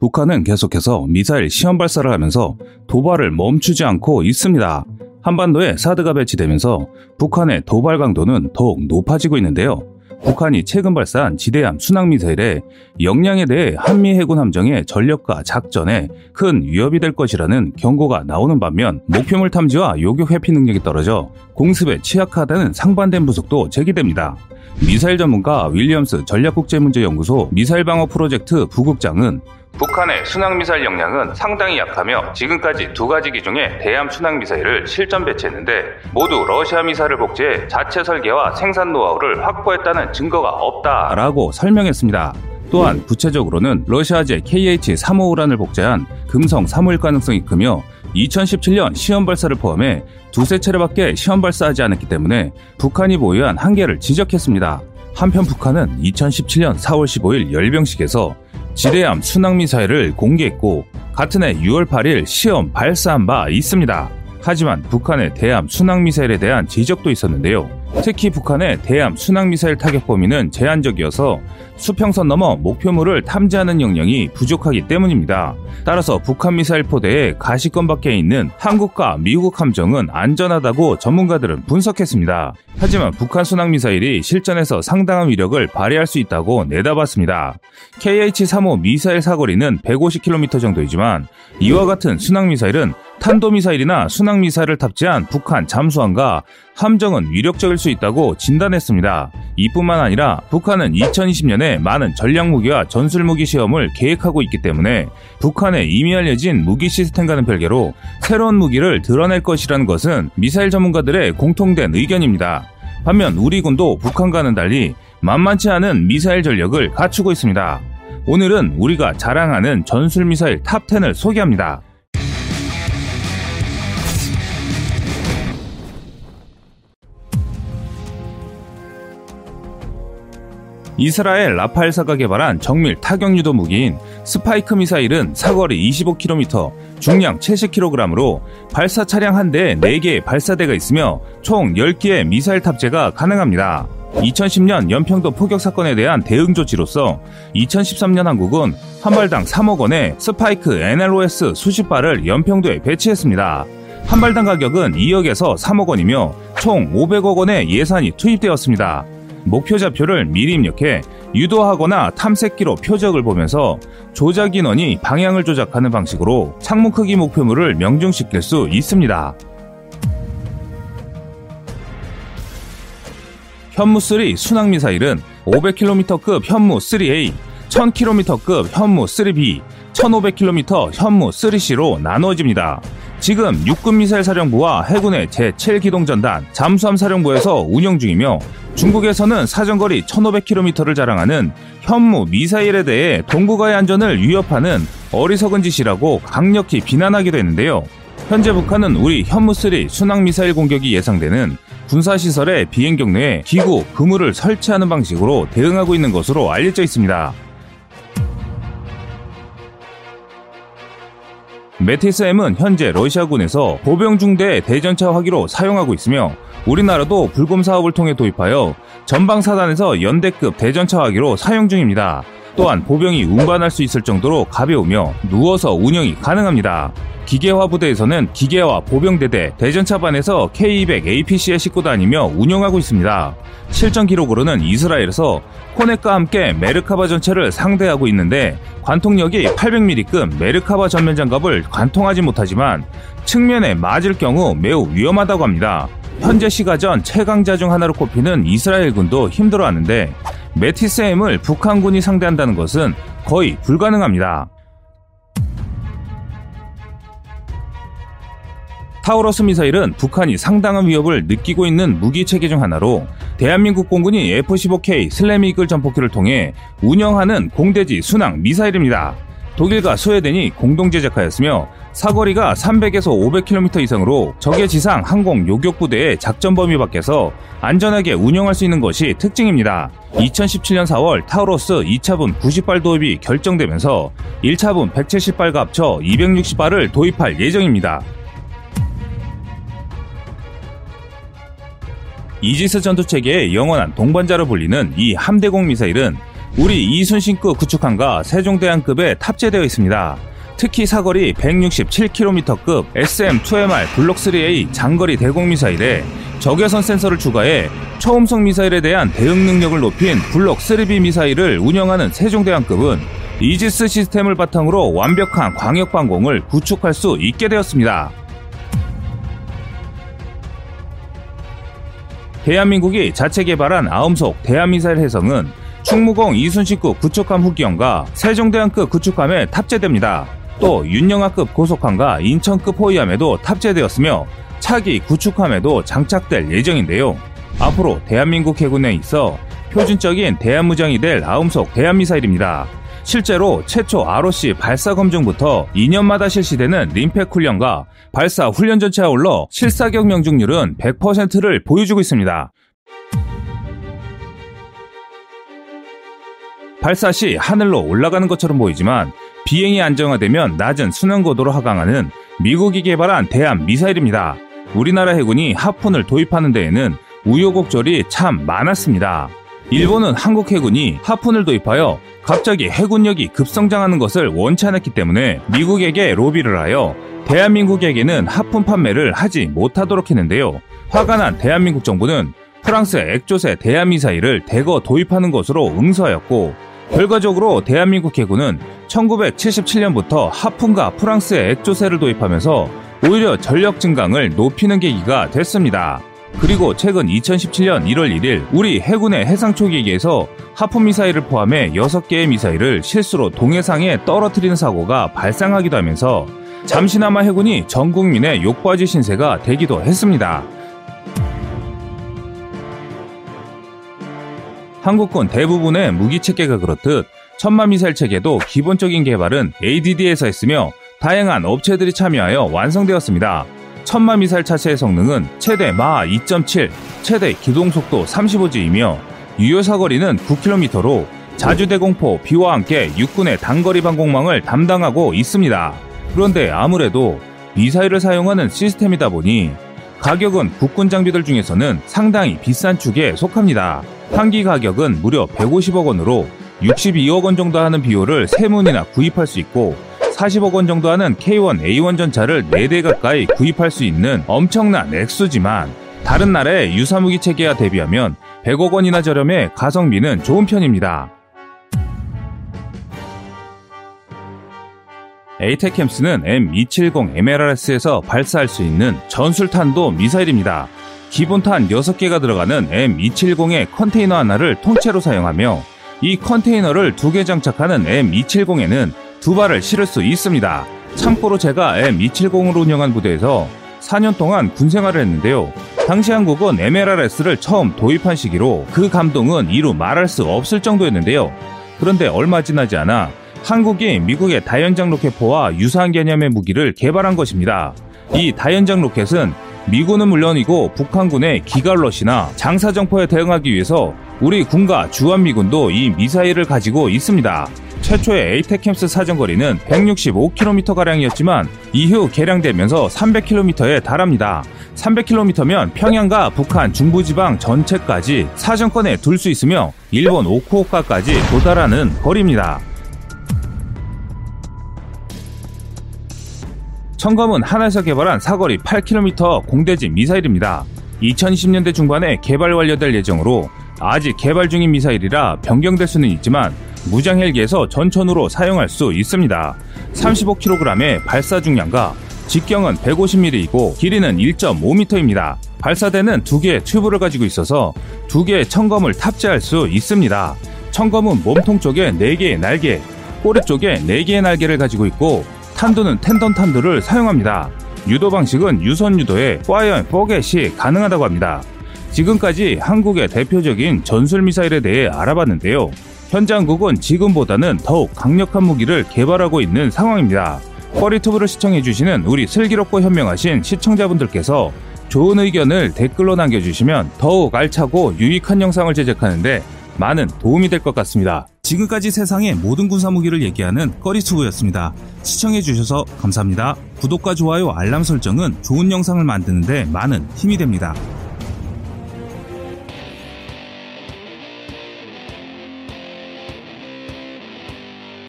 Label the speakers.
Speaker 1: 북한은 계속해서 미사일 시험 발사를 하면서 도발을 멈추지 않고 있습니다. 한반도에 사드가 배치되면서 북한의 도발 강도는 더욱 높아지고 있는데요. 북한이 최근 발사한 지대함 순항미사일의 역량에 대해 한미 해군 함정의 전력과 작전에 큰 위협이 될 것이라는 경고가 나오는 반면 목표물 탐지와 요격 회피 능력이 떨어져 공습에 취약하다는 상반된 분석도 제기됩니다. 미사일 전문가 윌리엄스 전략국제문제연구소 미사일 방어 프로젝트 부국장은 북한의 순항미사일 역량은 상당히 약하며 지금까지 두 가지 기종의 대함 순항미사일을 실전 배치했는데 모두 러시아 미사일을 복제해 자체 설계와 생산 노하우를 확보했다는 증거가 없다라고 설명했습니다. 또한 구체적으로는 러시아제 KH-355란을 복제한 금성 3호일 가능성이 크며 2017년 시험 발사를 포함해 두세 차례밖에 시험 발사하지 않았기 때문에 북한이 보유한 한계를 지적했습니다. 한편 북한은 2017년 4월 15일 열병식에서 지뢰함 순항미사일을 공개했고 같은 해 6월 8일 시험 발사한 바 있습니다. 하지만 북한의 대함 순항미사일에 대한 지적도 있었는데요. 특히 북한의 대함 순항미사일 타격 범위는 제한적이어서 수평선 넘어 목표물을 탐지하는 역량이 부족하기 때문입니다. 따라서 북한 미사일 포대에 가시권 밖에 있는 한국과 미국 함정은 안전하다고 전문가들은 분석했습니다. 하지만 북한 순항미사일이 실전에서 상당한 위력을 발휘할 수 있다고 내다봤습니다. KH-35 미사일 사거리는 150km 정도이지만 이와 같은 순항미사일은 탄도미사일이나 순항미사일을 탑재한 북한 잠수함과 함정은 위력적일 수 있다고 진단했습니다. 이뿐만 아니라 북한은 2020년에 많은 전략무기와 전술무기 시험을 계획하고 있기 때문에 북한에 이미 알려진 무기 시스템과는 별개로 새로운 무기를 드러낼 것이라는 것은 미사일 전문가들의 공통된 의견입니다. 반면 우리 군도 북한과는 달리 만만치 않은 미사일 전력을 갖추고 있습니다. 오늘은 우리가 자랑하는 전술미사일 탑10을 소개합니다. 이스라엘 라파엘사가 개발한 정밀 타격 유도 무기인 스파이크 미사일은 사거리 25km, 중량 70kg으로 발사 차량 한 대에 4개의 발사대가 있으며 총 10개의 미사일 탑재가 가능합니다. 2010년 연평도 포격 사건에 대한 대응 조치로서 2013년 한국은 한 발당 3억 원의 스파이크 NLOS 수십 발을 연평도에 배치했습니다. 한 발당 가격은 2억에서 3억 원이며 총 500억 원의 예산이 투입되었습니다. 목표 좌표를 미리 입력해 유도하거나 탐색기로 표적을 보면서 조작 인원이 방향을 조작하는 방식으로 창문 크기 목표물을 명중시킬 수 있습니다. 현무3 순항미사일은 500km급 현무3A, 1000km급 현무3B, 1500km 현무3C로 나누어집니다. 지금 육군미사일 사령부와 해군의 제7기동전단 잠수함 사령부에서 운영 중이며 중국에서는 사정거리 1500km를 자랑하는 현무 미사일에 대해 동북아의 안전을 위협하는 어리석은 짓이라고 강력히 비난하기도 했는데요. 현재 북한은 우리 현무3 순항미사일 공격이 예상되는 군사시설의 비행 경로에 기구, 그물을 설치하는 방식으로 대응하고 있는 것으로 알려져 있습니다. 메티스 M은 현재 러시아군에서 보병 중대 대전차 화기로 사용하고 있으며 우리나라도 불금 사업을 통해 도입하여 전방 사단에서 연대급 대전차 화기로 사용 중입니다. 또한 보병이 운반할 수 있을 정도로 가벼우며 누워서 운영이 가능합니다. 기계화 부대에서는 기계화 보병대대 대전차반에서 K200 APC에 싣고 다니며 운영하고 있습니다. 실전 기록으로는 이스라엘에서 코넷과 함께 메르카바 전체를 상대하고 있는데 관통력이 800mm급 메르카바 전면 장갑을 관통하지 못하지만 측면에 맞을 경우 매우 위험하다고 합니다. 현재 시가전 최강자 중 하나로 꼽히는 이스라엘군도 힘들어하는데 메티스엠을 북한군이 상대한다는 것은 거의 불가능합니다. 타우러스 미사일은 북한이 상당한 위협을 느끼고 있는 무기 체계 중 하나로 대한민국 공군이 F-15K 슬래미글 전폭기를 통해 운영하는 공대지 순항 미사일입니다. 독일과 스웨덴이 공동 제작하였으며 사거리가 300에서 500km 이상으로 적의 지상 항공 요격 부대의 작전 범위 밖에서 안전하게 운영할 수 있는 것이 특징입니다. 2017년 4월 타우로스 2차분 90발 도입이 결정되면서 1차분 170발과 합쳐 260발을 도입할 예정입니다. 이지스 전투체계의 영원한 동반자로 불리는 이 함대공 미사일은 우리 이순신급 구축함과 세종대왕급에 탑재되어 있습니다. 특히 사거리 167km급 SM-2MR 블록3A 장거리 대공 미사일에 적외선 센서를 추가해 초음속 미사일에 대한 대응 능력을 높인 블록 3B 미사일을 운영하는 세종대왕급은 이지스 시스템을 바탕으로 완벽한 광역 방공을 구축할 수 있게 되었습니다. 대한민국이 자체 개발한 아음속 대한미사일 해성은 충무공 이순신급 구축함 후기형과 세종대왕급 구축함에 탑재됩니다. 또 윤영하급 고속함과 인천급 호위함에도 탑재되었으며 차기 구축함에도 장착될 예정인데요. 앞으로 대한민국 해군에 있어 표준적인 대한무장이 될 아음속 대한미사일입니다. 실제로 최초 ROC 발사 검증부터 2년마다 실시되는 림팩 훈련과 발사 훈련 전체에 아울러 실사격 명중률은 100%를 보여주고 있습니다. 발사 시 하늘로 올라가는 것처럼 보이지만 비행이 안정화되면 낮은 수능 고도로 하강하는 미국이 개발한 대한 미사일입니다. 우리나라 해군이 하푼을 도입하는 데에는 우여곡절이 참 많았습니다. 일본은 한국 해군이 하푼을 도입하여 갑자기 해군력이 급성장하는 것을 원치 않았기 때문에 미국에게 로비를 하여 대한민국에게는 하푼 판매를 하지 못하도록 했는데요. 화가 난 대한민국 정부는 프랑스의 액조세 대한미사일을 대거 도입하는 것으로 응수하였고 결과적으로 대한민국 해군은 1977년부터 하푼과 프랑스의 액조세를 도입하면서 오히려 전력 증강을 높이는 계기가 됐습니다. 그리고 최근 2017년 1월 1일 우리 해군의 해상 초기기에서 하푼 미사일을 포함해 6개의 미사일을 실수로 동해상에 떨어뜨리는 사고가 발생하기도 하면서 잠시나마 해군이 전 국민의 욕바지 신세가 되기도 했습니다. 한국군 대부분의 무기 체계가 그렇듯 천만 미사일 체계도 기본적인 개발은 ADD에서 했으며 다양한 업체들이 참여하여 완성되었습니다. 천만 미사일 차체의 성능은 최대 마하 2.7, 최대 기동속도 35G이며 유효 사거리는 9km로 자주대공포 B와 함께 육군의 단거리 방공망을 담당하고 있습니다. 그런데 아무래도 미사일을 사용하는 시스템이다 보니 가격은 국군 장비들 중에서는 상당히 비싼 축에 속합니다. 한기 가격은 무려 150억 원으로 62억 원 정도 하는 비호를 3문이나 구입할 수 있고 40억 원 정도 하는 K1, A1 전차를 4대 가까이 구입할 수 있는 엄청난 액수지만 다른 나라의 유사무기 체계와 대비하면 100억 원이나 저렴해 가성비는 좋은 편입니다. 에이테캠스는 M270 MLRS에서 발사할 수 있는 전술탄도 미사일입니다. 기본탄 6개가 들어가는 M270의 컨테이너 하나를 통째로 사용하며 이 컨테이너를 두개 장착하는 M270에는 두 발을 실을 수 있습니다. 참고로 제가 M270으로 운영한 부대에서 4년 동안 군 생활을 했는데요. 당시 한국은 MLRS를 처음 도입한 시기로 그 감동은 이루 말할 수 없을 정도였는데요. 그런데 얼마 지나지 않아 한국이 미국의 다연장 로켓포와 유사한 개념의 무기를 개발한 것입니다. 이 다연장 로켓은 미군은 물론이고 북한군의 기갈럿이나 장사정포에 대응하기 위해서 우리 군과 주한미군도 이 미사일을 가지고 있습니다. 최초의 에이테캠스 사정거리는 165km가량이었지만 이후 개량되면서 300km에 달합니다. 300km면 평양과 북한 중부지방 전체까지 사정권에 둘 수 있으며 일본 오쿠오카까지 도달하는 거리입니다. 청검은 하나에서 개발한 사거리 8km 공대지 미사일입니다. 2020년대 중반에 개발 완료될 예정으로 아직 개발 중인 미사일이라 변경될 수는 있지만 무장 헬기에서 전천으로 사용할 수 있습니다. 35kg의 발사 중량과 직경은 150mm이고 길이는 1.5m입니다. 발사대는 두 개의 튜브를 가지고 있어서 두 개의 청검을 탑재할 수 있습니다. 청검은 몸통 쪽에 4개의 날개, 꼬리 쪽에 4개의 날개를 가지고 있고 탄두는 텐던 탄두를 사용합니다. 유도 방식은 유선 유도에 파이어 포겟이 가능하다고 합니다. 지금까지 한국의 대표적인 전술 미사일에 대해 알아봤는데요. 현재 한국은 지금보다는 더욱 강력한 무기를 개발하고 있는 상황입니다. 꺼리투브를 시청해주시는 우리 슬기롭고 현명하신 시청자분들께서 좋은 의견을 댓글로 남겨주시면 더욱 알차고 유익한 영상을 제작하는데 많은 도움이 될 것 같습니다. 지금까지 세상의 모든 군사 무기를 얘기하는 꺼리투브였습니다. 시청해주셔서 감사합니다. 구독과 좋아요, 알람 설정은 좋은 영상을 만드는데 많은 힘이 됩니다.